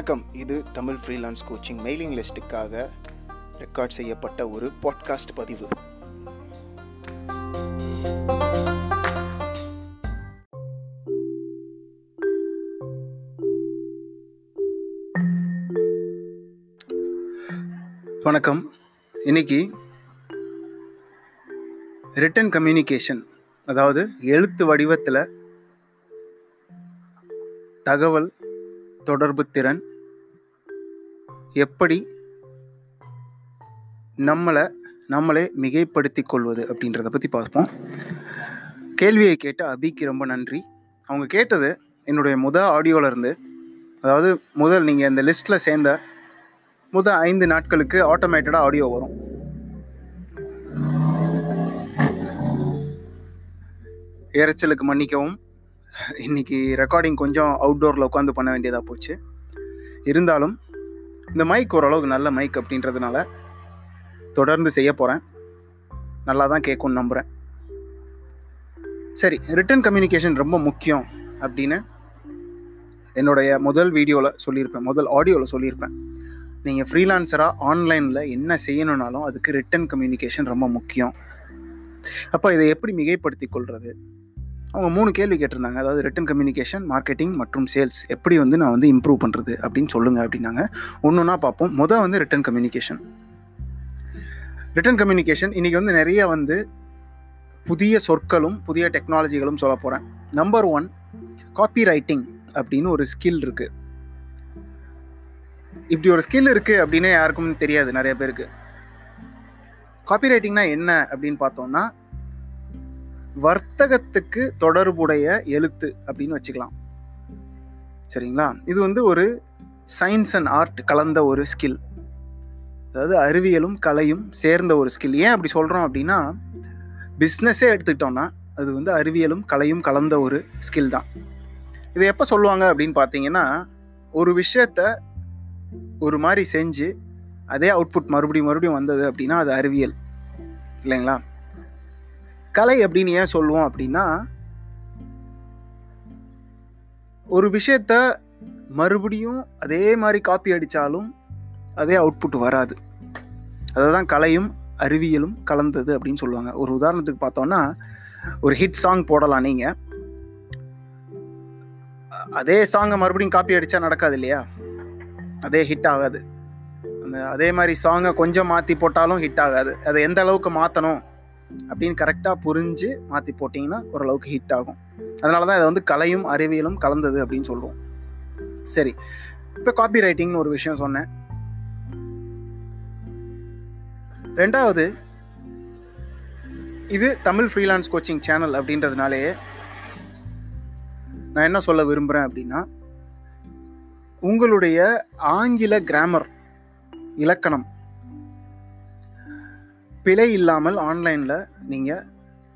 வணக்கம். இது Tamil freelance coaching mailing லிஸ்ட்டுக்காக ரெக்கார்ட் செய்யப்பட்ட ஒரு பாட்காஸ்ட் பதிவு. வணக்கம். இன்னைக்கு ரிட்டன் கம்யூனிகேஷன் அதாவது எழுத்து வடிவத்தில் தகவல் தொடர்பு திறன் எப்படி நம்மளை நம்மளே மிகைப்படுத்தி கொள்வது அப்படின்றத பற்றி பார்ப்போம். கேள்வியை கேட்ட அபிக்கு ரொம்ப நன்றி. அவங்க கேட்டது என்னுடைய முத ஆடியோவிலேருந்து அதாவது முதல் நீங்கள் இந்த லிஸ்ட்டில் சேர்ந்த முத ஐந்து நாட்களுக்கு ஆட்டோமேட்டடாக ஆடியோ வரும். இறைச்சலுக்கு மன்னிக்கவும். இன்னைக்கு ரெக்கார்டிங் கொஞ்சம் அவுட்டோரில் உட்காந்து பண்ண வேண்டியதாக போச்சு. இருந்தாலும் இந்த மைக் ஓரளவுக்கு நல்ல மைக் அப்படின்றதுனால தொடர்ந்து செய்ய போகிறேன் நல்லா தான் கேட்கும்னு நம்புகிறேன் சரி ரிட்டன் கம்யூனிகேஷன் ரொம்ப முக்கியம் அப்படின்னு என்னுடைய முதல் வீடியோவில் சொல்லியிருப்பேன். முதல் ஆடியோவில் சொல்லியிருப்பேன். நீங்கள் ஃப்ரீலான்சராக ஆன்லைனில் என்ன செய்யணுன்னாலும் அதுக்கு ரிட்டன் கம்யூனிகேஷன் ரொம்ப முக்கியம். அப்போ இதை எப்படி மிகைப்படுத்தி கொள்வது அவங்க மூணு கேள்வி கேட்டிருந்தாங்க. அதாவது ரிட்டன் கம்யூனிகேஷன் மார்க்கெட்டிங் மற்றும் சேல்ஸ் எப்படி வந்து நான் வந்து இம்ப்ரூவ் பண்ணுறது அப்படின்னு சொல்லுங்கள் அப்படின்னாங்க. ஒன்று ஒன்றா பார்ப்போம். மொதல் வந்து ரிட்டன் கம்யூனிகேஷன் ரிட்டன் கம்யூனிகேஷன் இன்றைக்கி வந்து நிறைய வந்து புதிய சொற்களும் புதிய டெக்னாலஜிகளும் சொல்ல போகிறேன் நம்பர் ஒன் காப்பி ரைட்டிங் அப்படின்னு ஒரு ஸ்கில் இருக்குது இப்படி ஒரு ஸ்கில் இருக்குது அப்படின்னு யாருக்கும் தெரியாது நிறைய பேருக்கு. காப்பி ரைட்டிங்னா என்ன அப்படின்னு பார்த்தோம்னா வர்த்தகத்துக்கு தொடர்புடைய எழுத்து அப்படின்னு வச்சுக்கலாம். சரிங்களா? இது வந்து ஒரு சயின்ஸ் அண்ட் ஆர்ட் கலந்த ஒரு ஸ்கில் அதாவது அறிவியலும் கலையும் சேர்ந்த ஒரு ஸ்கில் ஏன் அப்படி சொல்கிறோம் அப்படின்னா பிஸ்னஸே எடுத்துக்கிட்டோம்னா அது வந்து அறிவியலும் கலையும் கலந்த ஒரு ஸ்கில் தான். இதை எப்போ சொல்லுவாங்க அப்படின்னு பார்த்தீங்கன்னா ஒரு விஷயத்த ஒரு மாதிரி செஞ்சு அதே அவுட்புட் மறுபடியும் மறுபடியும் வந்தது அப்படின்னா அது அறிவியல். இல்லைங்களா? கலை அப்படின்னு ஏன் சொல்லுவோம் அப்படின்னா ஒரு விஷயத்த மறுபடியும் அதே மாதிரி காப்பி அடித்தாலும் அதே அவுட்புட் வராது. அதுதான் கலையும் அறிவியலும் கலந்தது அப்படின்னு சொல்லுவாங்க. ஒரு உதாரணத்துக்கு பார்த்தோன்னா ஒரு ஹிட் சாங் போடலாம் நீங்கள் அதே சாங்கை மறுபடியும் காப்பி அடித்தா நடக்காது இல்லையா? அதே ஹிட் ஆகாது. அந்த அதே மாதிரி சாங்கை கொஞ்சம் மாற்றி போட்டாலும் ஹிட் ஆகாது. அதை எந்த அளவுக்கு மாற்றணும் அப்படின்னு கரெக்டாக புரிஞ்சு மாற்றி போட்டிங்கன்னா ஓரளவுக்கு ஹிட் ஆகும். அதனால தான் இதை வந்து கலையும் அறிவியலும் கலந்தது அப்படின்னு சொல்லுவோம். சரி. இப்போ காப்பி ரைட்டிங்னு ஒரு விஷயம் சொன்னேன். ரெண்டாவது இது தமிழ் ஃப்ரீலான்ஸ் கோச்சிங் சேனல் அப்படின்றதுனாலேயே நான் என்ன சொல்ல விரும்புகிறேன் அப்படின்னா உங்களுடைய ஆங்கில கிராமர் இலக்கணம் பிழை இல்லாமல் ஆன்லைனில் நீங்கள்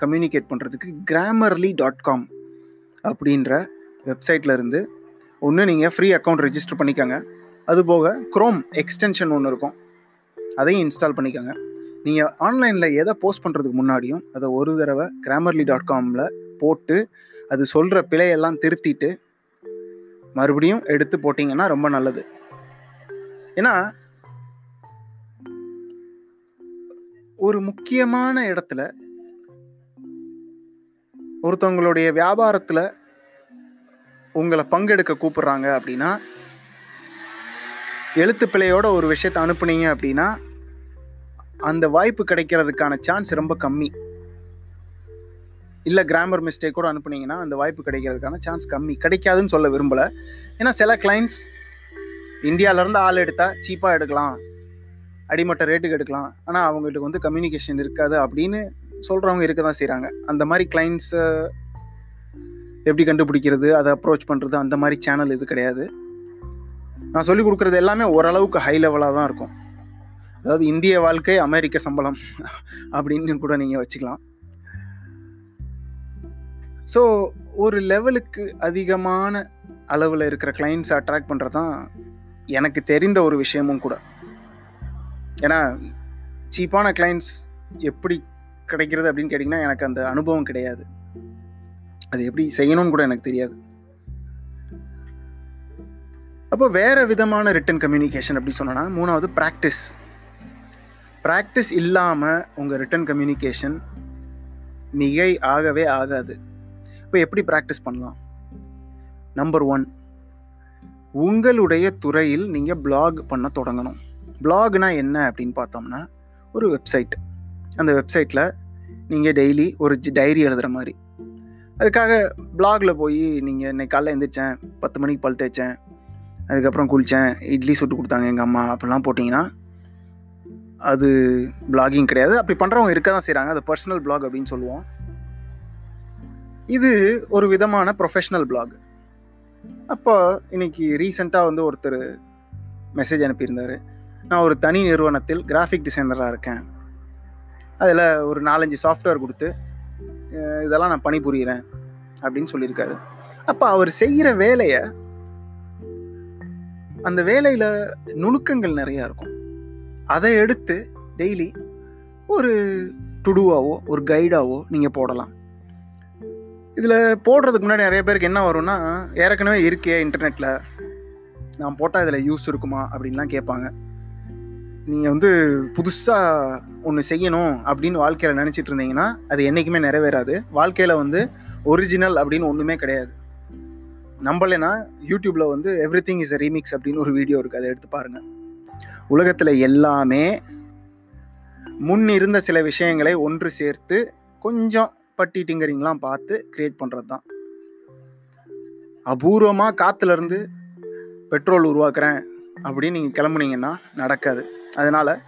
கம்யூனிகேட் பண்ணுறதுக்கு கிராமர்லி டாட் காம் அப்படின்ற வெப்சைட்டில் இருந்து ஒன்று நீங்கள் ஃப்ரீ அக்கௌண்ட் ரிஜிஸ்டர் பண்ணிக்கோங்க. அதுபோக க்ரோம் எக்ஸ்டென்ஷன் ஒன்று இருக்கும். அதையும் இன்ஸ்டால் பண்ணிக்கோங்க. நீங்கள் ஆன்லைனில் எதை போஸ்ட் பண்ணுறதுக்கு முன்னாடியும் அதை ஒரு தடவை கிராமர்லி டாட் காமில் போட்டு அது சொல்கிற பிழையெல்லாம் திருத்திட்டு மறுபடியும் எடுத்து போட்டிங்கன்னா ரொம்ப நல்லது. ஏன்னா ஒரு முக்கியமான இடத்துல ஒருத்தவங்களுடைய வியாபாரத்தில் உங்களை பங்கெடுக்க கூப்பிடுறாங்க அப்படின்னா எழுத்து பிழையோட ஒரு விஷயத்தை அனுப்புனீங்க அப்படின்னா அந்த வாய்ப்பு கிடைக்கிறதுக்கான சான்ஸ் ரொம்ப கம்மி. இல்லை கிராமர் மிஸ்டேக் கூட அனுப்புனீங்கன்னா அந்த வாய்ப்பு கிடைக்கிறதுக்கான சான்ஸ் கம்மி. கிடைக்காதுன்னு சொல்ல விரும்பலை. ஏன்னா சில கிளைண்ட்ஸ் இந்தியாவிலேருந்து ஆள் எடுத்தால் சீப்பாக எடுக்கலாம். அடிமட்ட ரேட்டுக்கு எடுக்கலாம். ஆனால் அவங்களுக்கு வந்து கம்யூனிகேஷன் இருக்காது அப்படின்னு சொல்கிறவங்க இருக்க தான் செய்கிறாங்க அந்த மாதிரி கிளைண்ட்ஸை எப்படி கண்டுபிடிக்கிறது அதை அப்ரோச் பண்ணுறது அந்த மாதிரி சேனல் இது கிடையாது. நான் சொல்லிக் கொடுக்குறது எல்லாமே ஓரளவுக்கு ஹை லெவலாக தான் இருக்கும். அதாவது இந்திய வாழ்க்கை அமெரிக்க சம்பளம் அப்படின்னு கூட நீங்கள் வச்சுக்கலாம். ஸோ ஒரு லெவலுக்கு அதிகமான அளவில் இருக்கிற கிளைண்ட்ஸை அட்ராக்ட் பண்ணுறது தான் எனக்கு தெரிந்த ஒரு விஷயமும் கூட. ஏன்னா சீப்பான கிளைண்ட்ஸ் எப்படி கிடைக்கிறது அப்படின்னு கேட்டிங்கன்னா எனக்கு அந்த அனுபவம் கிடையாது. அது எப்படி செய்யணும்னு கூட எனக்கு தெரியாது. அப்போ வேறு விதமான ரிட்டன் கம்யூனிகேஷன் அப்படி சொன்னோன்னா மூணாவது ப்ராக்டிஸ் ப்ராக்டிஸ் இல்லாமல் உங்கள் ரிட்டன் கம்யூனிகேஷன் மிகை ஆகவே ஆகாது. இப்போ எப்படி ப்ராக்டிஸ் பண்ணலாம்? நம்பர் ஒன் உங்களுடைய துறையில் நீங்கள் பிளாக் பண்ண தொடங்கணும். பிளாக்னா என்ன அப்படின்னு பார்த்தோம்னா ஒரு வெப்சைட் அந்த வெப்சைட்டில் நீங்கள் டெய்லி ஒரு டைரி எழுதுகிற மாதிரி. அதுக்காக பிளாகில் போய் நீங்கள் இன்னைக்கு காலைல எழுந்திரிச்சேன் பத்து மணிக்கு பல் தேய்ச்சேன் அதுக்கப்புறம் குளித்தேன் இட்லி சுட்டு கொடுத்தாங்க எங்கள் அம்மா அப்படிலாம் போட்டிங்கன்னா அது பிளாகிங் கிடையாது. அப்படி பண்ணுறவங்க இருக்க தான் செய்கிறாங்க அது பர்சனல் பிளாக் அப்படின்னு சொல்லுவோம். இது ஒரு விதமான ப்ரொஃபஷ்னல் பிளாக் அப்போ இன்றைக்கி ரீசெண்டாக வந்து ஒருத்தர் மெசேஜ் அனுப்பியிருந்தார். நான் ஒரு தனி நிறுவனத்தில் கிராஃபிக் டிசைனராக இருக்கேன். அதில் ஒரு நாலஞ்சு சாஃப்ட்வேர் கொடுத்து இதெல்லாம் நான் பணிபுரிகிறேன் அப்படின்னு சொல்லியிருக்காரு. அப்போ அவர் செய்கிற வேலையை அந்த வேலையில் நுணுக்கங்கள் நிறையா இருக்கும். அதை எடுத்து டெய்லி ஒரு டுடுவாவோ ஒரு கைடாவோ நீங்கள் போடலாம். இதில் போடுறதுக்கு முன்னாடி நிறைய பேருக்கு என்ன வரும்னா ஏற்கனவே இருக்கே இன்டர்நெட்டில் நான் போட்டால் இதில் யூஸ் இருக்குமா அப்படின்லாம் கேட்பாங்க. நீங்கள் வந்து புதுசாக ஒன்று செய்யணும் அப்படின்னு வாழ்க்கையில் நினச்சிட்டு இருந்தீங்கன்னா அது என்றைக்குமே நிறைவேறாது. வாழ்க்கையில் வந்து ஒரிஜினல் அப்படின்னு ஒன்றுமே கிடையாது. நம்பலைன்னா யூடியூப்பில் வந்து எவ்ரி திங் இஸ் ரீமிக்ஸ் அப்படின்னு ஒரு வீடியோ இருக்குது அதை எடுத்து பாருங்கள் உலகத்தில் எல்லாமே முன் இருந்த சில விஷயங்களை ஒன்று சேர்த்து கொஞ்சம் பட்டி டிங்கரிங்லாம் பார்த்து க்ரியேட் பண்ணுறது தான் அபூர்வமாக காற்றுலேருந்து பெட்ரோல் உருவாக்குறேன் அப்படின்னு நீங்கள் கிளம்புனீங்கன்னா நடக்காது. அதனால்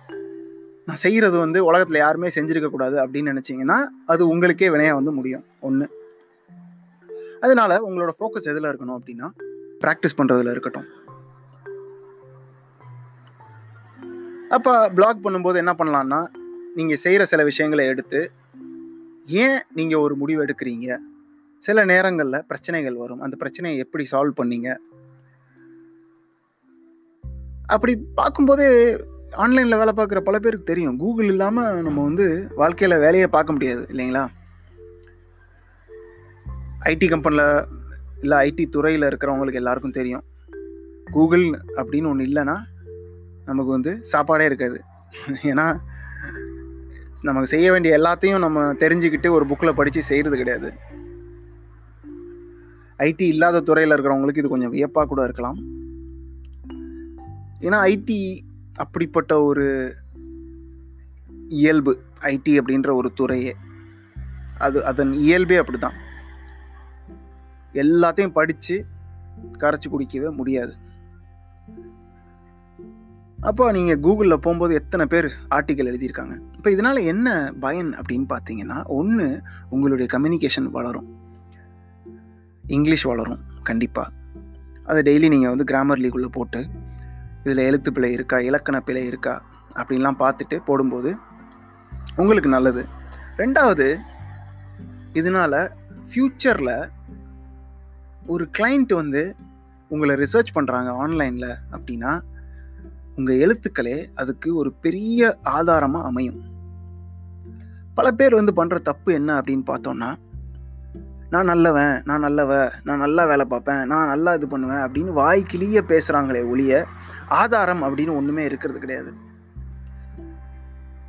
நான் செய்கிறது வந்து உலகத்தில் யாருமே செஞ்சுருக்கக்கூடாது அப்படின்னு நினச்சிங்கன்னா அது உங்களுக்கே வினையாக வந்து முடியும். ஒன்று அதனால உங்களோட ஃபோக்கஸ் எதில் இருக்கணும் அப்படின்னா ப்ராக்டிஸ் பண்ணுறதுல இருக்கட்டும். அப்போ பிளாக் பண்ணும்போது என்ன பண்ணலான்னா நீங்கள் செய்கிற சில விஷயங்களை எடுத்து ஏன் நீங்கள் ஒரு முடிவு எடுக்கிறீங்க? சில நேரங்களில் பிரச்சனைகள் வரும். அந்த பிரச்சனையை எப்படி சால்வ் பண்ணீங்க? அப்படி பார்க்கும்போது ஆன்லைனில் வேலை பார்க்குற பல பேருக்கு தெரியும். கூகுள் இல்லாமல் நம்ம வந்து வாழ்க்கையில் வேலையை பார்க்க முடியாது இல்லைங்களா? ஐடி கம்பெனியில் இல்லை ஐடி துறையில் இருக்கிறவங்களுக்கு எல்லாருக்கும் தெரியும். கூகுள் அப்படின்னு ஒன்று இல்லைன்னா நமக்கு வந்து சாப்பாடே இருக்காது. ஏன்னா நமக்கு செய்ய வேண்டிய எல்லாத்தையும் நம்ம தெரிஞ்சுக்கிட்டு ஒரு புக்கில் படித்து செய்கிறது கிடையாது. ஐடி இல்லாத துறையில் இருக்கிறவங்களுக்கு இது கொஞ்சம் வியப்பாக கூட இருக்கலாம். ஏன்னா ஐடி அப்படிப்பட்ட ஒரு இயல்பு ஐடி அப்படின்ற ஒரு துறையே. அது அதன் இயல்பே அப்படி தான் எல்லாத்தையும் படித்து கரைச்சி குடிக்கவே முடியாது. அப்போ நீங்கள் கூகுளில் போகும்போது எத்தனை பேர் ஆர்டிக்கல் எழுதியிருக்காங்க? இப்போ இதனால் என்ன பயன் அப்படின்னு பார்த்தீங்கன்னா ஒன்று உங்களுடைய கம்யூனிகேஷன் வளரும். இங்கிலீஷ் வளரும் கண்டிப்பாக அதை டெய்லி நீங்கள் வந்து கிராமர் லீக்குள்ளே போட்டு இதில் எழுத்து பிழை இருக்கா இலக்கண பிழை இருக்கா அப்படின்லாம் பார்த்துட்டு போடும்போது உங்களுக்கு நல்லது. ரெண்டாவது இதனால் ஃப்யூச்சரில் ஒரு கிளைண்ட் வந்து உங்களை ரிசர்ச் பண்ணுறாங்க ஆன்லைனில் அப்படின்னா உங்கள் எழுத்துக்களே அதுக்கு ஒரு பெரிய ஆதாரமாக அமையும். பல பேர் வந்து பண்ணுற தப்பு என்ன அப்படின்னு பார்த்தோன்னா நான் நல்லவன் நான் நல்லவ நான் நல்லா வேலை பார்ப்பேன் நான் நல்லா இது பண்ணுவேன் அப்படின்னு வாய் பேசுகிறாங்களே ஒழிய ஆதாரம் அப்படின்னு ஒன்றுமே இருக்கிறது கிடையாது.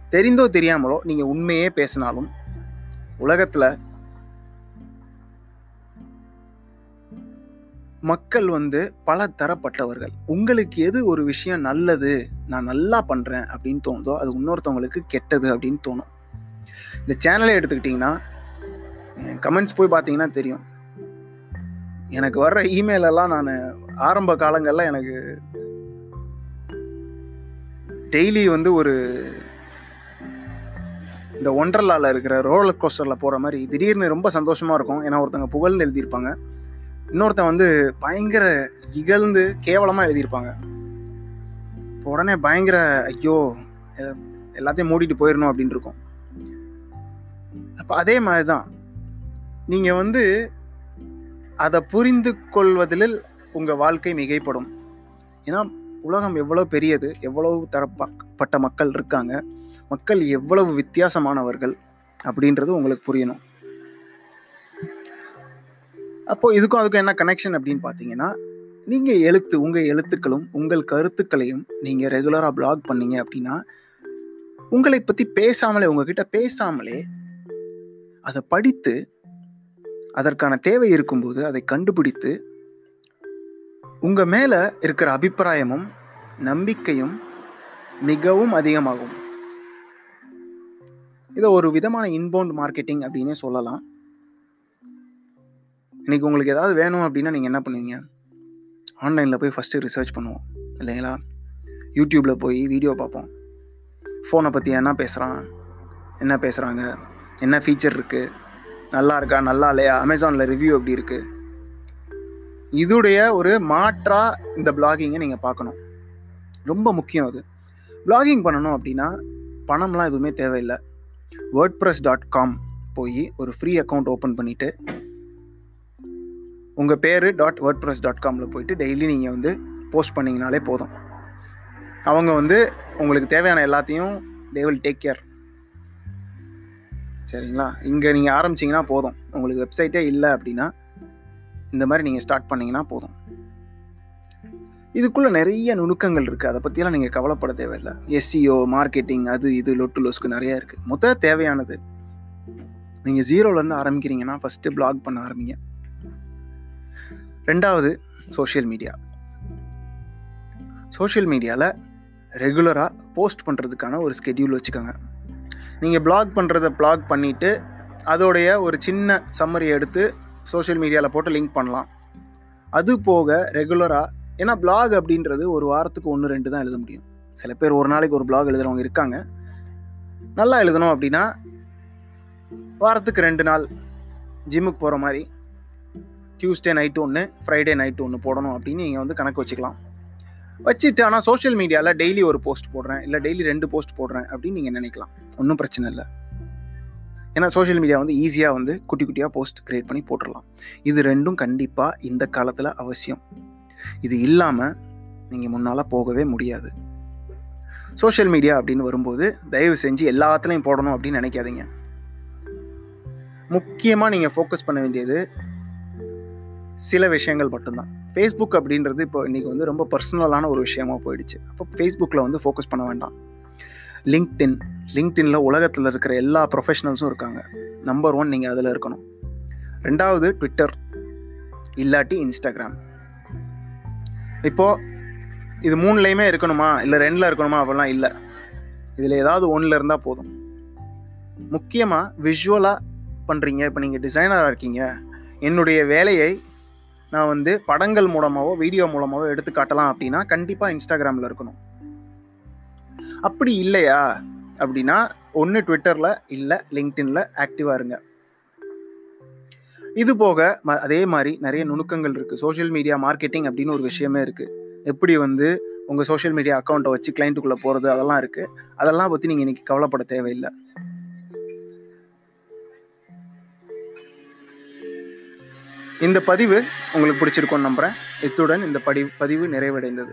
தெரிந்தோ தெரியாமலோ நீங்கள் உண்மையே பேசினாலும் உலகத்தில் மக்கள் வந்து பல தரப்பட்டவர்கள் உங்களுக்கு எது ஒரு விஷயம் நல்லது நான் நல்லா பண்ணுறேன் அப்படின்னு தோணுதோ அது இன்னொருத்தவங்களுக்கு கெட்டது அப்படின்னு தோணும். இந்த சேனலை எடுத்துக்கிட்டிங்கன்னா கமெண்ட்ஸ் போய் பார்த்தீங்கன்னா தெரியும். எனக்கு வர்ற இமெயிலெல்லாம் நான் ஆரம்ப காலங்களில் எனக்கு டெய்லி வந்து ஒரு இந்த ஒண்டர்லாவில் இருக்கிற ரோலர் கோஸ்டரில் போகிற மாதிரி திடீர்னு ரொம்ப சந்தோஷமாக இருக்கும். ஏன்னா ஒருத்தவங்க புகழ்ந்து எழுதியிருப்பாங்க. இன்னொருத்தன் வந்து பயங்கர இகழ்ந்து கேவலமாக எழுதியிருப்பாங்க. இப்போ உடனே பயங்கர ஐயோ எல்லாத்தையும் மூடிட்டு போயிடணும் அப்படின்னு இருக்கும். அப்போ அதே மாதிரி தான் நீங்கள் வந்து அதை புரிந்து கொள்வதில் உங்கள் வாழ்க்கை மிகைப்படும். ஏன்னா உலகம் எவ்வளோ பெரியது எவ்வளவு தரப்பட்ட மக்கள் இருக்காங்க மக்கள் எவ்வளவு வித்தியாசமானவர்கள் அப்படின்றது உங்களுக்கு புரியணும். அப்போது இதுக்கும் அதுக்கும் என்ன கனெக்ஷன் அப்படின்னு பார்த்தீங்கன்னா நீங்கள் எழுத்து உங்கள் எழுத்துக்களும் உங்கள் கருத்துக்களையும் நீங்கள் ரெகுலராக பிளாக் பண்ணீங்க அப்படின்னா உங்களை பற்றி பேசாமலே உங்ககிட்ட பேசாமலே அதை படித்து அதற்கான தேவை இருக்கும்போது அதை கண்டுபிடித்து உங்கள் மேலே இருக்கிற அபிப்பிராயமும் நம்பிக்கையும் மிகவும் அதிகமாகும். இதை ஒரு விதமான இன்பவுண்ட் மார்க்கெட்டிங் அப்படின்னே சொல்லலாம். இன்றைக்கி உங்களுக்கு ஏதாவது வேணும் அப்படின்னா நீங்கள் என்ன பண்ணுவீங்க? ஆன்லைனில் போய் ஃபஸ்ட்டு ரிசர்ச் பண்ணுவோம். இல்லைங்களா? யூடியூப்பில் போய் வீடியோ பார்ப்போம். ஃபோனை பற்றி என்ன பேசுகிறான் என்ன பேசுகிறாங்க என்ன ஃபீச்சர் இருக்குது நல்லா இருக்கா நல்லா இல்லையா அமேசானில் ரிவ்யூ எப்படி இருக்குது இதுடைய ஒரு மாற்றாக இந்த பிளாகிங்கை நீங்கள் பார்க்கணும். ரொம்ப முக்கியம் அது. பிளாகிங் பண்ணணும் அப்படின்னா பணம்லாம் எதுவுமே தேவையில்லை. வேர்ட் ப்ரெஸ் டாட் காம் போய் ஒரு ஃப்ரீ அக்கௌண்ட் ஓப்பன் பண்ணிவிட்டு உங்கள் பேர் டாட் வேர்ட் ப்ரெஸ் டாட் காமில் போயிட்டு டெய்லி நீங்கள் வந்து போஸ்ட் பண்ணிங்கனாலே போதும். அவங்க வந்து உங்களுக்கு தேவையான எல்லாத்தையும் தே வில் டேக் கேர் சரிங்களா? இங்கே நீங்கள் ஆரம்பிச்சிங்கன்னா போதும். உங்களுக்கு வெப்சைட்டே இல்லை அப்படின்னா இந்த மாதிரி நீங்கள் ஸ்டார்ட் பண்ணிங்கன்னா போதும். இதுக்குள்ளே நிறைய நுணுக்கங்கள் இருக்குது அதை பற்றியெல்லாம் நீங்கள் கவலைப்பட தேவையில்லை. எஸ்சிஓ மார்க்கெட்டிங் அது இது லொட்டு லொஸ்க்கு நிறையா இருக்குது மொத்த தேவையானது. நீங்கள் ஜீரோலேருந்து ஆரம்பிக்கிறீங்கன்னா ஃபஸ்ட்டு பிளாக் பண்ண ஆரம்பிங்க. ரெண்டாவது சோஷியல் மீடியா சோஷியல் மீடியாவில் ரெகுலராக போஸ்ட் பண்ணுறதுக்கான ஒரு ஸ்கெடியூல் வச்சுக்கோங்க. நீங்கள் பிளாக் பண்ணுறத பிளாக் பண்ணிவிட்டு அதோடைய ஒரு சின்ன சம்மரியை எடுத்து சோஷியல் மீடியாவில் போட்டு லிங்க் பண்ணலாம். அது போக ரெகுலராக ஏன்னா பிளாக் அப்படின்றது ஒரு வாரத்துக்கு ஒன்று ரெண்டு தான் எழுத முடியும். சில பேர் ஒரு நாளைக்கு ஒரு பிளாக் எழுதுகிறவங்க இருக்காங்க. நல்லா எழுதணும் அப்படின்னா வாரத்துக்கு ரெண்டு நாள் ஜிம்முக்கு போகிற மாதிரி டியூஸ்டே நைட்டு ஒன்று ஃப்ரைடே நைட்டு ஒன்று போடணும் அப்படின்னு நீங்கள் வந்து கணக்கு வச்சுக்கலாம். வச்சுட்டு ஆனால் சோஷியல் மீடியாவில் டெய்லி ஒரு போஸ்ட் போடுறேன் இல்லை டெய்லி ரெண்டு போஸ்ட் போடுறேன் அப்படின்னு நீங்கள் நினைக்கலாம். ஒன்றும் பிரச்சனை இல்லை. ஏன்னா சோஷியல் மீடியா வந்து ஈஸியாக வந்து குட்டி குட்டியாக போஸ்ட் க்ரியேட் பண்ணி போட்டுடலாம் இது ரெண்டும் கண்டிப்பாக இந்த காலத்தில் அவசியம். இது இல்லாமல் நீங்கள் முன்னால் போகவே முடியாது. சோஷியல் மீடியா அப்படின்னு வரும்போது தயவு செஞ்சு எல்லாத்துலேயும் போடணும் அப்படின்னு நினைக்காதீங்க. முக்கியமாக நீங்கள் ஃபோக்கஸ் பண்ண வேண்டியது சில விஷயங்கள் மட்டும்தான். ஃபேஸ்புக் அப்படின்றது இப்போ இன்றைக்கி வந்து ரொம்ப பர்சனலான ஒரு விஷயமா போயிடுச்சு. அப்போ ஃபேஸ்புக்கில் வந்து ஃபோக்கஸ் பண்ண வேண்டாம். லிங்க்டின் லிங்க்டின்ல உலகத்தில் இருக்கிற எல்லா ப்ரொஃபஷனல்ஸும் இருக்காங்க. நம்பர் ஒன் நீங்கள் அதில் இருக்கணும். ரெண்டாவது ட்விட்டர் இல்லாட்டி இன்ஸ்டாகிராம் இப்போது இது மூணுலேயுமே இருக்கணுமா? இல்லை ரெண்டில் இருக்கணுமா? அப்படிலாம் இல்லை. இதில் ஏதாவது ஒன்றில் இருந்தால் போதும். முக்கியமாக விஷுவலாக பண்ணுறீங்க இப்போ நீங்கள் டிசைனராக இருக்கீங்க. என்னுடைய வேலையை நான் வந்து படங்கள் மூலமாகவோ வீடியோ மூலமாகவோ எடுத்து காட்டலாம் அப்படின்னா கண்டிப்பாக இன்ஸ்டாகிராமில் இருக்கணும். அப்படி இல்லையா? அப்படின்னா ஒன்று ட்விட்டரில் இல்லை லிங்க்டின்ல ஆக்டிவாக இருங்க. இது போக ம அதே மாதிரி நிறைய நுணுக்கங்கள் இருக்குது சோஷியல் மீடியா மார்க்கெட்டிங் அப்படின்னு ஒரு விஷயமே இருக்குது எப்படி வந்து உங்கள் சோஷியல் மீடியா அக்கௌண்ட்டை வச்சு கிளைண்ட்டுக்குள்ளே போகிறது அதெல்லாம் இருக்குது அதெல்லாம் பற்றி நீங்கள் இன்றைக்கி கவலைப்பட தேவையில்லை. இந்த பதிவு உங்களுக்கு பிடிச்சிருக்கோன்னு நம்புகிறேன் இத்துடன் இந்த படி பதிவு நிறைவடைந்தது.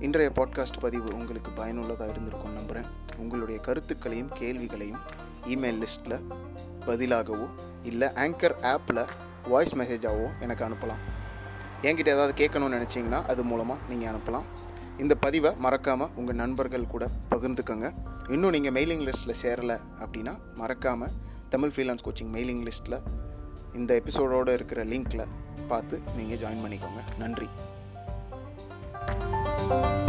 இன்றைய பாட்காஸ்ட் பதிவு உங்களுக்கு பயனுள்ளதாக இருந்திருக்கும் நம்புகிறேன் உங்களுடைய கருத்துக்களையும் கேள்விகளையும் இமெயில் லிஸ்ட்டில் பதிலாகவோ இல்லை ஆங்கர் ஆப்பில் வாய்ஸ் மெசேஜாகவோ எனக்கு அனுப்பலாம். என்கிட்ட ஏதாவது கேட்கணும்னு நினச்சிங்கன்னா அது மூலமாக நீங்கள் அனுப்பலாம். இந்த பதிவை மறக்காமல் உங்கள் நண்பர்கள் கூட பகிர்ந்துக்கோங்க. இன்னும் நீங்கள் மெயிலிங் லிஸ்ட்டில் சேரலை அப்படின்னா மறக்காமல் தமிழ் ஃப்ரீலான்ஸ் கோச்சிங் மெயிலிங் லிஸ்ட்டில் இந்த எபிசோடோடு இருக்கிற லிங்க்கில் பார்த்து நீங்கள் ஜாயின் பண்ணிக்கோங்க. நன்றி. thank you